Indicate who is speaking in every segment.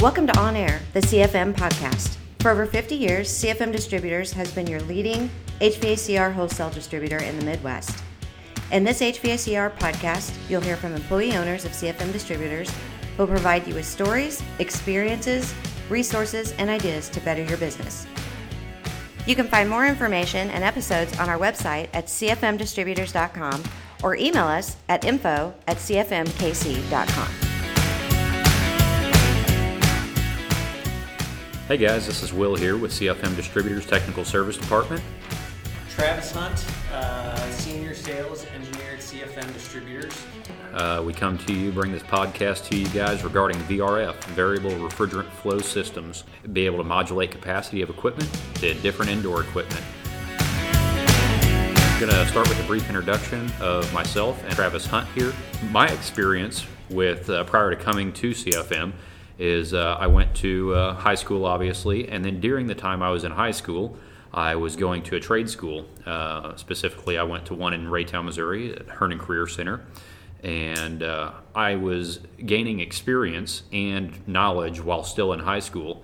Speaker 1: Welcome to On Air, the CFM podcast. For over 50 years, CFM Distributors has been your leading HVACR wholesale distributor in the Midwest. In this HVACR podcast, you'll hear from employee owners of CFM Distributors who will provide you with stories, experiences, resources, and ideas to better your business. You can find more information and episodes on our website at cfmdistributors.com or email us at info at cfmkc.com.
Speaker 2: Hey guys, this is Will here with CFM Distributors Technical Service Department.
Speaker 3: Travis Hunt, uh, Senior Sales Engineer at CFM Distributors.
Speaker 2: Uh, we come to you, bring this podcast to you guys regarding VRF, Variable Refrigerant Flow Systems, be able to modulate capacity of equipment to different indoor equipment. I'm going to start with a brief introduction of myself and Travis Hunt here. My experience with uh, prior to coming to CFM is uh, I went to uh, high school, obviously, and then during the time I was in high school, I was going to a trade school. Uh, specifically, I went to one in Raytown, Missouri, at Herndon Career Center, and uh, I was gaining experience and knowledge while still in high school.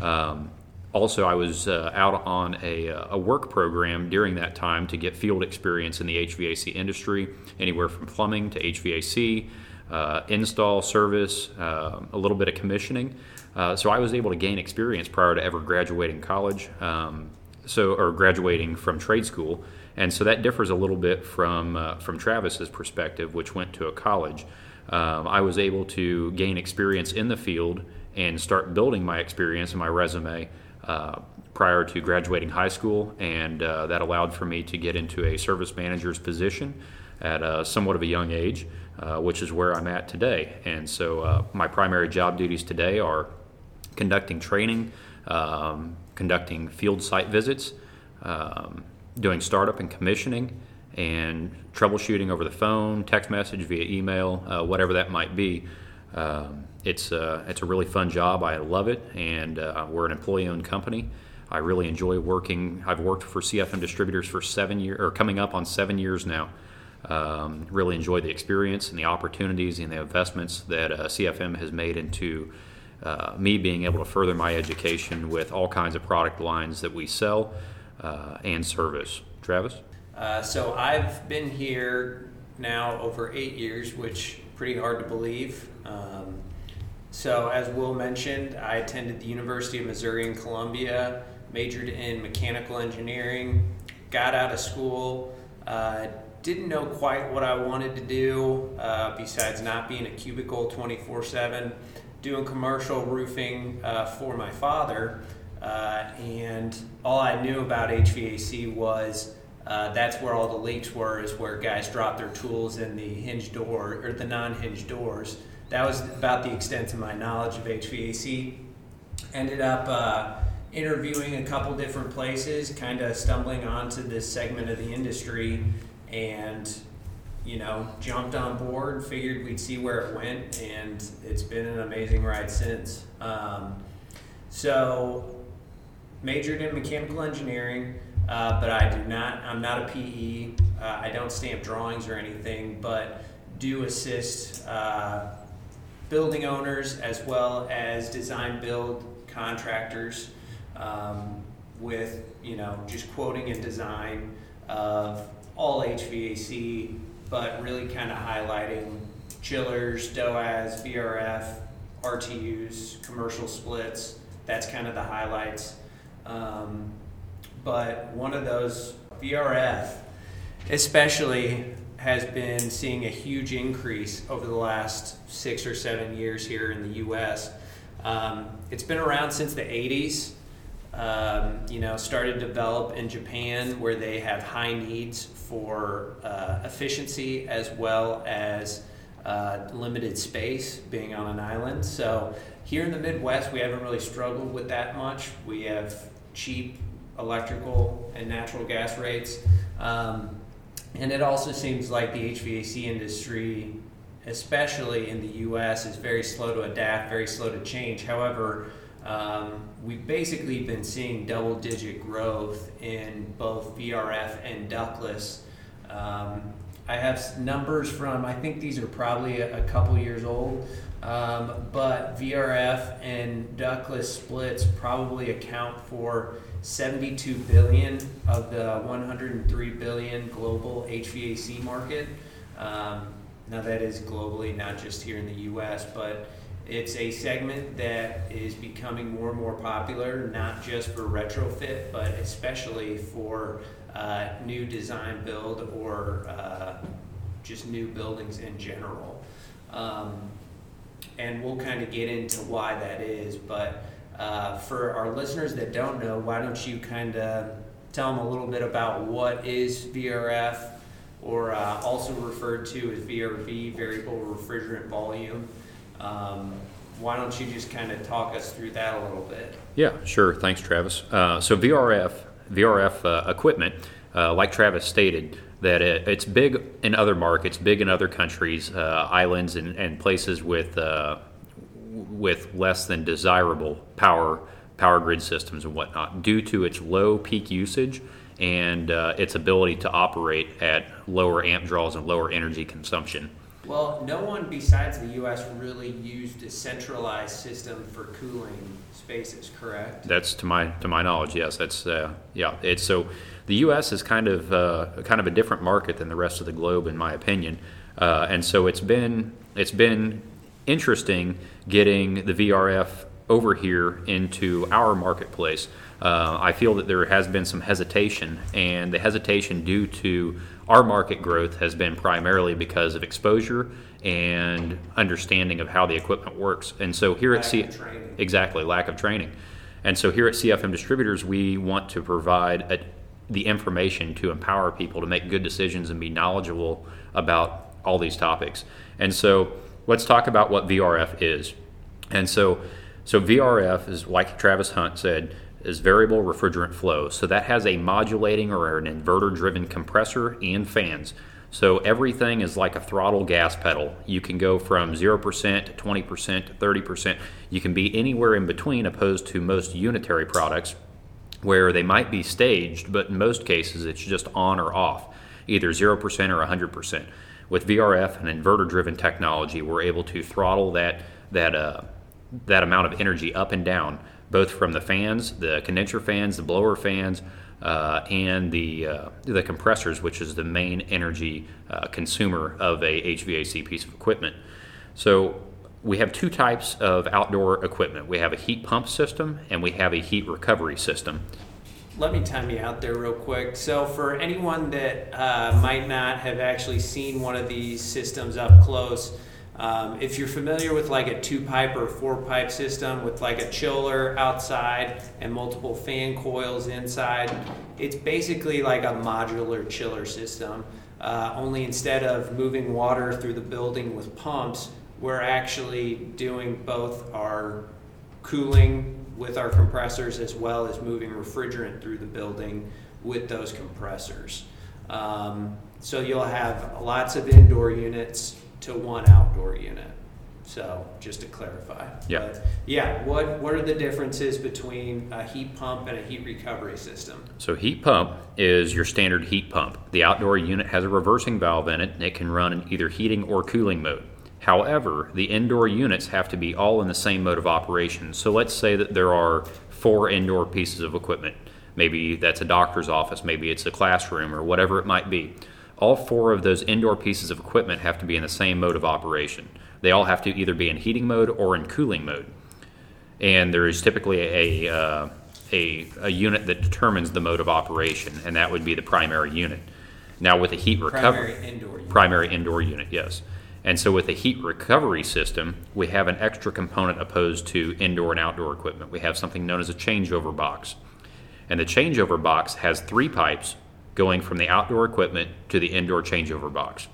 Speaker 2: Um, also, I was uh, out on a, a, work program during that time to get field experience in the HVAC industry, anywhere from plumbing to HVAC uh, install, service, uh, a little bit of commissioning. Uh, so I was able to gain experience prior to ever graduating college, um, so or graduating from trade school, and so that differs a little bit from uh, from Travis's perspective, which went to a college. Um, I was able to gain experience in the field and start building my experience and my resume uh, prior to graduating high school, and uh, that allowed for me to get into a service manager's position at somewhat of a young age, uh, which is where I'm at today. And so uh, my primary job duties today are conducting training, um, conducting field site visits, um, doing startup and commissioning, and troubleshooting over the phone, text message, via email, uh, whatever that might be. Um, it's, uh, it's a really fun job. I love it, and uh, we're an employee owned company. I really enjoy working. I've worked for CFM Distributors for seven years, or coming up on seven years now. Um, really enjoy the experience and the opportunities and the investments that uh, CFM has made into uh, me being able to further my education with all kinds of product lines that we sell uh, and service. Travis?
Speaker 3: Uh, so I've been here now over eight years, which pretty hard to believe. Um, so as Will mentioned, I attended the University of Missouri in Columbia, majored in mechanical engineering, got out of school, uh, didn't know quite what I wanted to do uh, besides not being a cubicle 24 7, doing commercial roofing uh, for my father. Uh, and all I knew about HVAC was uh, that's where all the leaks were, is where guys dropped their tools in the hinge door or the non hinge doors. That was about the extent of my knowledge of HVAC. Ended up uh, interviewing a couple different places, kind of stumbling onto this segment of the industry and you know jumped on board figured we'd see where it went and it's been an amazing ride since. Um, so majored in mechanical engineering uh, but i do not i'm not a pe uh, i don't stamp drawings or anything but do assist uh, building owners as well as design build contractors um, with you know just quoting and design of all HVAC, but really kind of highlighting chillers, DOAS, VRF, RTUs, commercial splits. That's kind of the highlights. Um, but one of those, VRF, especially has been seeing a huge increase over the last six or seven years here in the US. Um, it's been around since the 80s um, you know, started to develop in Japan where they have high needs for uh, efficiency as well as uh, limited space being on an island. So here in the Midwest, we haven't really struggled with that much. We have cheap electrical and natural gas rates. Um, and it also seems like the HVAC industry, especially in the US, is very slow to adapt, very slow to change. However, um, we've basically been seeing double digit growth in both VRF and ductless. Um, I have numbers from, I think these are probably a, a couple years old, Um, but VRF and ductless splits probably account for 72 billion of the 103 billion global HVAC market. Um, now that is globally, not just here in the U.S., but it's a segment that is becoming more and more popular, not just for retrofit, but especially for uh, new design build or uh, just new buildings in general. Um, and we'll kind of get into why that is. But uh, for our listeners that don't know, why don't you kind of tell them a little bit about what is VRF, or uh, also referred to as VRV, variable refrigerant volume. Um, why don't you just kind of talk us through that a little bit?
Speaker 2: Yeah, sure. Thanks, Travis. Uh, so VRF, VRF uh, equipment, uh, like Travis stated, that it, it's big in other markets, big in other countries, uh, islands, and, and, places with uh, with less than desirable power power grid systems and whatnot, due to its low peak usage and uh, its ability to operate at lower amp draws and lower energy consumption.
Speaker 3: Well, no one besides the U.S. really used a centralized system for cooling spaces, correct?
Speaker 2: That's to my to my knowledge. Yes, that's uh, yeah. It's so the U.S. is kind of uh, kind of a different market than the rest of the globe, in my opinion, uh, and so it's been it's been interesting getting the VRF over here into our marketplace. Uh, I feel that there has been some hesitation, and the hesitation due to our market growth has been primarily because of exposure and understanding of how the equipment works. And so here
Speaker 3: lack
Speaker 2: at C- exactly lack of training. And so here at CFM Distributors, we want to provide a, the information to empower people to make good decisions and be knowledgeable about all these topics. And so let's talk about what VRF is. And so, so VRF is like Travis Hunt said, is variable refrigerant flow. So that has a modulating or an inverter driven compressor and fans. So everything is like a throttle gas pedal. You can go from 0% to 20% to 30%. You can be anywhere in between, opposed to most unitary products where they might be staged, but in most cases it's just on or off, either 0% or 100%. With VRF and inverter driven technology, we're able to throttle that, that, uh, that amount of energy up and down both from the fans, the condenser fans, the blower fans, uh, and the uh, the compressors, which is the main energy uh, consumer of a HVAC piece of equipment. So we have two types of outdoor equipment. We have a heat pump system and we have a heat recovery system.
Speaker 3: Let me time you out there real quick. So, for anyone that uh, might not have actually seen one of these systems up close, um, if you're familiar with like a two pipe or four pipe system with like a chiller outside and multiple fan coils inside, it's basically like a modular chiller system. Uh, only instead of moving water through the building with pumps, we're actually doing both our cooling with our compressors as well as moving refrigerant through the building with those compressors. Um, so you'll have lots of indoor units to one outdoor unit. So just to clarify.
Speaker 2: Yeah.
Speaker 3: But yeah. What What are the differences between a heat pump and a heat recovery system?
Speaker 2: So heat pump is your standard heat pump. The outdoor unit has a reversing valve in it, and it can run in either heating or cooling mode. However, the indoor units have to be all in the same mode of operation. So let's say that there are four indoor pieces of equipment. Maybe that's a doctor's office, maybe it's a classroom, or whatever it might be all four of those indoor pieces of equipment have to be in the same mode of operation. They all have to either be in heating mode or in cooling mode. And there is typically a, uh, a, a, unit that determines the mode of operation, and that would be the primary unit. Now, with a heat recovery,
Speaker 3: primary indoor unit.
Speaker 2: primary indoor unit, yes. And so, with a heat recovery system, we have an extra component opposed to indoor and outdoor equipment. We have something known as a changeover box. And the changeover box has three pipes going from the outdoor equipment to the indoor changeover box.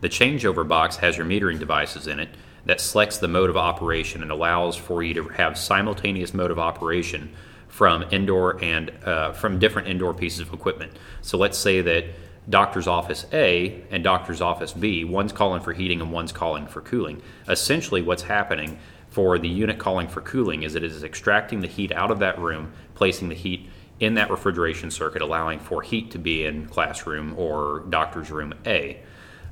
Speaker 2: The changeover box has your metering devices in it that selects the mode of operation and allows for you to have simultaneous mode of operation from indoor and uh, from different indoor pieces of equipment. So let's say that doctor's office A and doctor's office B, one's calling for heating and one's calling for cooling. Essentially, what's happening for the unit calling for cooling is it is extracting the heat out of that room, placing the heat in that refrigeration circuit, allowing for heat to be in classroom or doctor's room A.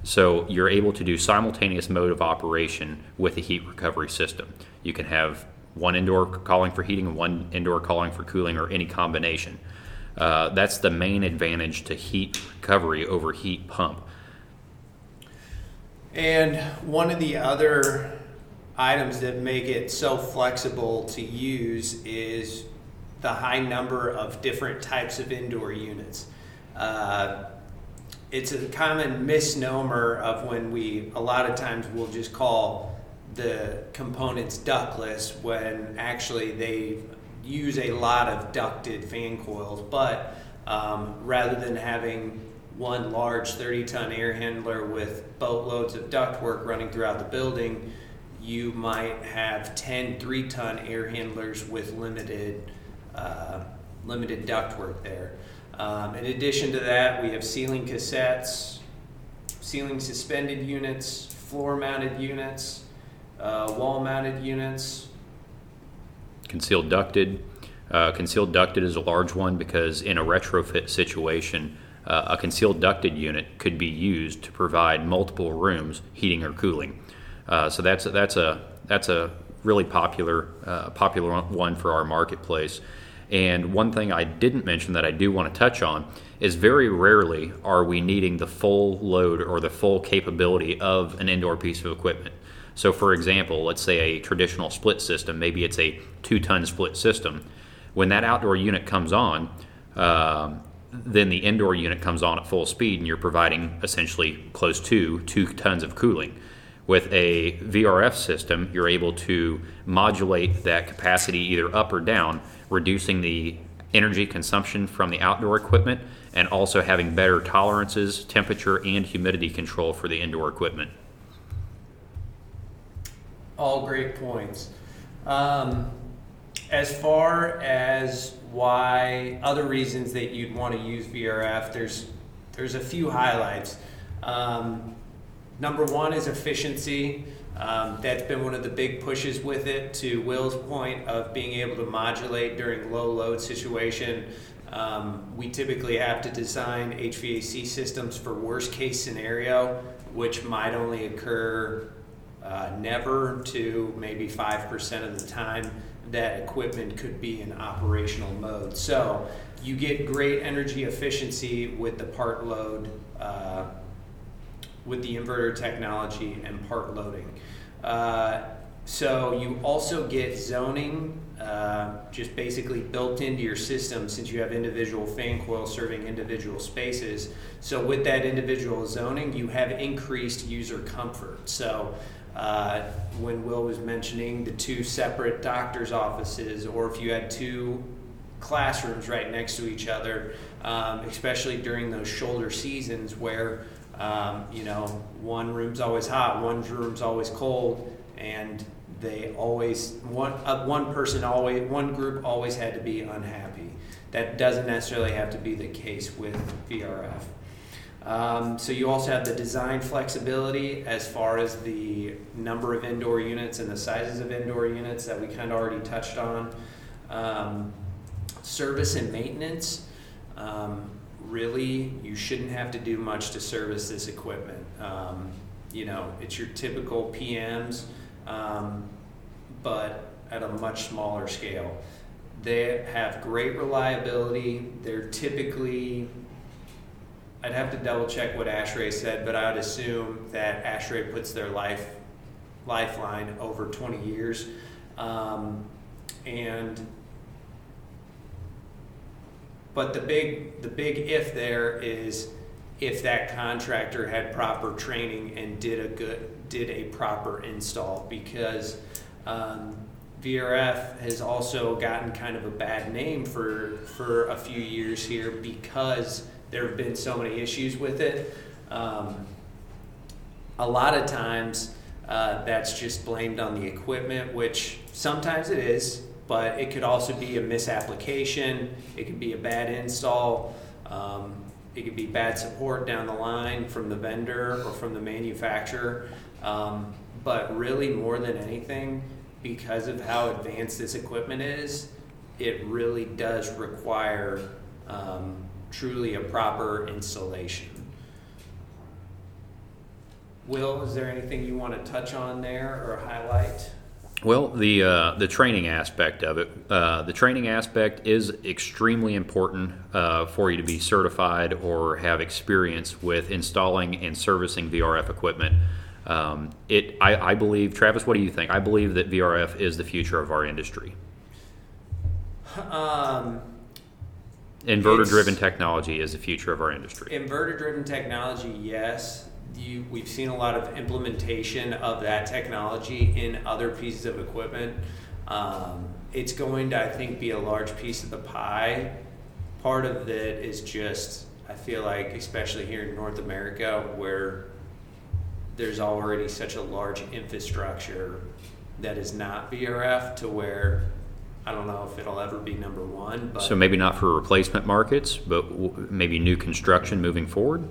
Speaker 2: So you're able to do simultaneous mode of operation with a heat recovery system. You can have one indoor calling for heating and one indoor calling for cooling or any combination. Uh, that's the main advantage to heat recovery over heat pump.
Speaker 3: And one of the other items that make it so flexible to use is the high number of different types of indoor units. Uh, it's a common misnomer of when we, a lot of times, we'll just call the components ductless when actually they use a lot of ducted fan coils. But um, rather than having one large 30 ton air handler with boatloads of ductwork running throughout the building, you might have 10 three ton air handlers with limited, uh, limited ductwork there. Um, in addition to that, we have ceiling cassettes, ceiling suspended units, floor mounted units, uh, wall mounted units.
Speaker 2: Concealed ducted. Uh, concealed ducted is a large one because in a retrofit situation, uh, a concealed ducted unit could be used to provide multiple rooms heating or cooling. Uh, so that's a, that's a that's a really popular uh, popular one for our marketplace. And one thing I didn't mention that I do want to touch on is very rarely are we needing the full load or the full capability of an indoor piece of equipment. So, for example, let's say a traditional split system, maybe it's a two ton split system. When that outdoor unit comes on, um, then the indoor unit comes on at full speed and you're providing essentially close to two tons of cooling. With a VRF system, you're able to modulate that capacity either up or down, reducing the energy consumption from the outdoor equipment and also having better tolerances, temperature, and humidity control for the indoor equipment.
Speaker 3: All great points. Um, as far as why other reasons that you'd want to use VRF, there's there's a few highlights. Um, number one is efficiency. Um, that's been one of the big pushes with it. To Will's point of being able to modulate during low load situation, um, we typically have to design HVAC systems for worst case scenario, which might only occur uh, never to maybe five percent of the time that equipment could be in operational mode. So you get great energy efficiency with the part load, uh, with the inverter technology and part loading. Uh, so you also get zoning uh, just basically built into your system since you have individual fan coils serving individual spaces. So with that individual zoning, you have increased user comfort. So uh, when Will was mentioning the two separate doctor's offices, or if you had two classrooms right next to each other, um, especially during those shoulder seasons where um, you know one room's always hot, one room's always cold, and they always one uh, one person always one group always had to be unhappy. That doesn't necessarily have to be the case with VRF. Um, so you also have the design flexibility as far as the number of indoor units and the sizes of indoor units that we kind of already touched on. Um, service and maintenance. Um, really, you shouldn't have to do much to service this equipment. Um, you know, it's your typical PMs, um, but at a much smaller scale. They have great reliability. They're typically I'd have to double check what ASHRAE said, but I would assume that ASHRAE puts their life lifeline over 20 years. Um, and but the big the big if there is if that contractor had proper training and did a good did a proper install because um, VRF has also gotten kind of a bad name for for a few years here because there have been so many issues with it. Um, a lot of times uh, that's just blamed on the equipment, which sometimes it is, but it could also be a misapplication. It could be a bad install. Um, it could be bad support down the line from the vendor or from the manufacturer. Um, but really, more than anything, because of how advanced this equipment is, it really does require um, truly a proper installation. Will, is there anything you want to touch on there or highlight?
Speaker 2: Well, the uh, the training aspect of it, uh, the training aspect is extremely important uh, for you to be certified or have experience with installing and servicing VRF equipment. Um, it, I, I believe, Travis. What do you think? I believe that VRF is the future of our industry.
Speaker 3: Um,
Speaker 2: Inverter-driven technology is the future of our industry.
Speaker 3: Inverter-driven technology, yes. You, we've seen a lot of implementation of that technology in other pieces of equipment. Um, it's going to, I think, be a large piece of the pie. Part of it is just, I feel like, especially here in North America, where there's already such a large infrastructure that is not VRF to where I don't know if it'll ever be number one,
Speaker 2: So maybe not for replacement markets, but w- maybe new construction moving forward.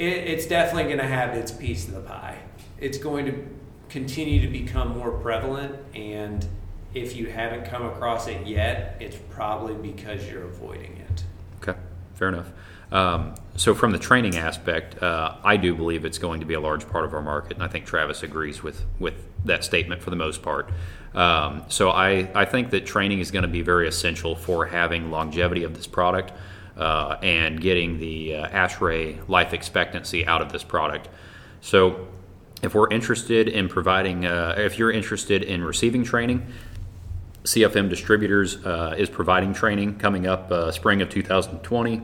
Speaker 3: It, it's definitely going to have its piece of the pie. It's going to continue to become more prevalent, and if you haven't come across it yet, it's probably because you're avoiding it.
Speaker 2: Okay, fair enough. Um, so, from the training aspect, uh, I do believe it's going to be a large part of our market, and I think Travis agrees with with that statement for the most part. Um, so, I I think that training is going to be very essential for having longevity of this product uh, and getting the uh, ASHRAE life expectancy out of this product. So, if we're interested in providing, uh, if you're interested in receiving training, CFM Distributors uh, is providing training coming up uh, spring of 2020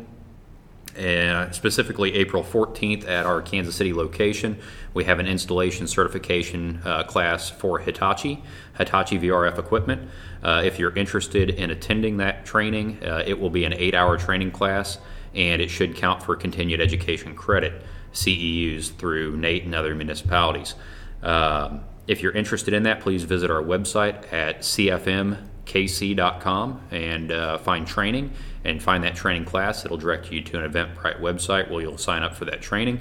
Speaker 2: and specifically April 14th at our Kansas City location. We have an installation certification uh, class for Hitachi, Hitachi VRF equipment. Uh, if you're interested in attending that training, uh, it will be an eight hour training class and it should count for continued education credit, CEUs, through NATE and other municipalities. Um, if you're interested in that, please visit our website at cfmkc.com and uh, find training and find that training class. It'll direct you to an Eventbrite website where you'll sign up for that training.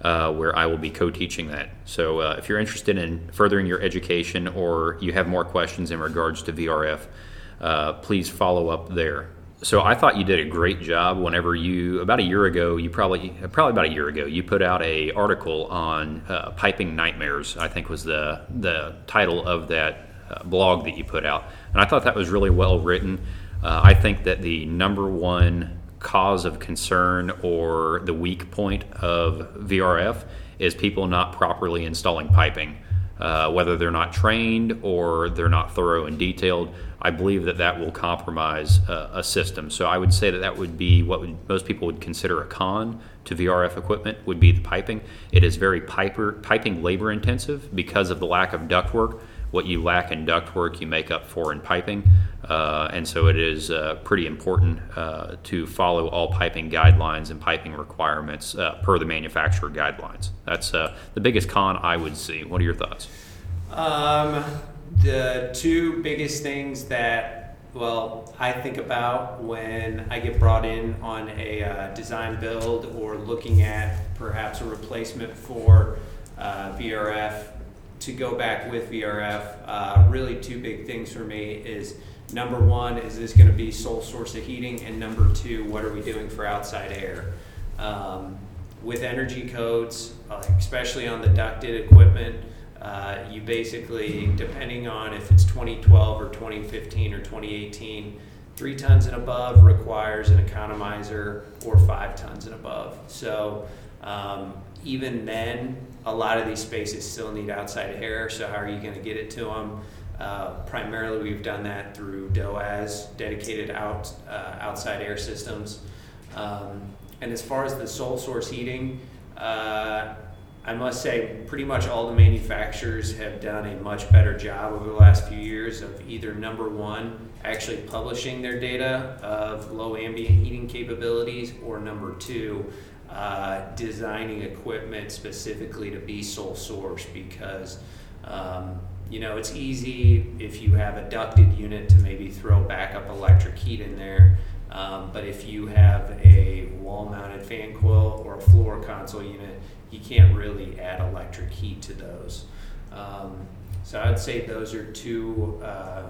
Speaker 2: Uh, where I will be co-teaching that. So, uh, if you're interested in furthering your education or you have more questions in regards to VRF, uh, please follow up there. So, I thought you did a great job. Whenever you about a year ago, you probably probably about a year ago, you put out a article on uh, piping nightmares. I think was the the title of that uh, blog that you put out, and I thought that was really well written. Uh, I think that the number one cause of concern or the weak point of VRF is people not properly installing piping. Uh, whether they're not trained or they're not thorough and detailed, I believe that that will compromise uh, a system. So I would say that that would be what would, most people would consider a con to VRF equipment would be the piping. It is very piper, piping labor intensive because of the lack of ductwork. What you lack in ductwork, you make up for in piping. Uh, and so it is uh, pretty important uh, to follow all piping guidelines and piping requirements uh, per the manufacturer guidelines. That's uh, the biggest con I would see. What are your thoughts?
Speaker 3: Um, the two biggest things that, well, I think about when I get brought in on a uh, design build or looking at perhaps a replacement for VRF to go back with VRF, uh, really two big things for me is number one, is this going to be sole source of heating? And number two, what are we doing for outside air? Um, with energy codes, especially on the ducted equipment, uh, you basically, depending on if it's 2012 or 2015 or 2018, three tons and above requires an economizer or five tons and above. So um, even then, a lot of these spaces still need outside air. So how are you going to get it to them? Uh, primarily, we've done that through DOAS, dedicated out uh, outside air systems. Um, and as far as the sole source heating, uh, I must say, pretty much all the manufacturers have done a much better job over the last few years of either number one, actually publishing their data of low ambient heating capabilities, or number two, uh, designing equipment specifically to be sole source because. Um, you know, it's easy if you have a ducted unit to maybe throw backup electric heat in there. Um, but if you have a wall mounted fan coil or a floor console unit, you can't really add electric heat to those. Um, so I'd say those are two, uh,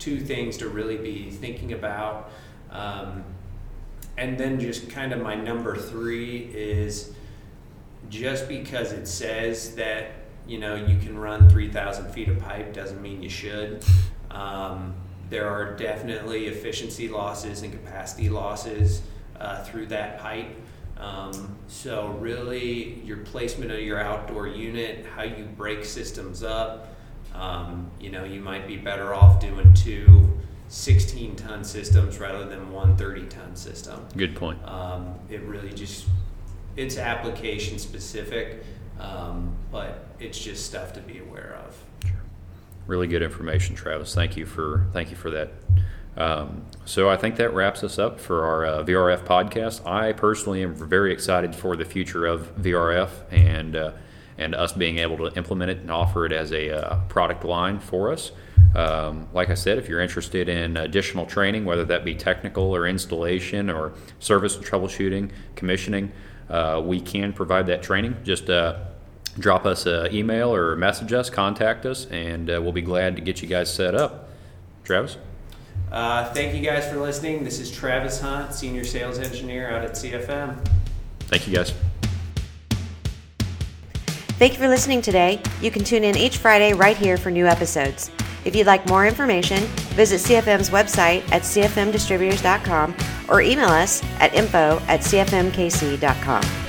Speaker 3: two things to really be thinking about. Um, and then just kind of my number three is just because it says that you know you can run 3,000 feet of pipe doesn't mean you should. Um, there are definitely efficiency losses and capacity losses uh, through that pipe. Um, so really, your placement of your outdoor unit, how you break systems up. Um, you know, you might be better off doing two 16 ton systems rather than one 30 ton system.
Speaker 2: Good point.
Speaker 3: Um, it really just it's application specific, um, but it's just stuff to be aware of. Sure.
Speaker 2: Really good information, Travis. Thank you for thank you for that. Um, so I think that wraps us up for our uh, VRF podcast. I personally am very excited for the future of VRF and uh, and us being able to implement it and offer it as a uh, product line for us. Um, like I said, if you're interested in additional training, whether that be technical or installation or service and troubleshooting, commissioning, uh, we can provide that training. Just uh, drop us an email or message us, contact us, and uh, we'll be glad to get you guys set up. Travis?
Speaker 3: Uh, thank you guys for listening. This is Travis Hunt, Senior Sales Engineer out at CFM.
Speaker 2: Thank you guys.
Speaker 1: Thank you for listening today. You can tune in each Friday right here for new episodes. If you'd like more information, visit CFM's website at cfmdistributors.com or email us at info at cfmkc.com.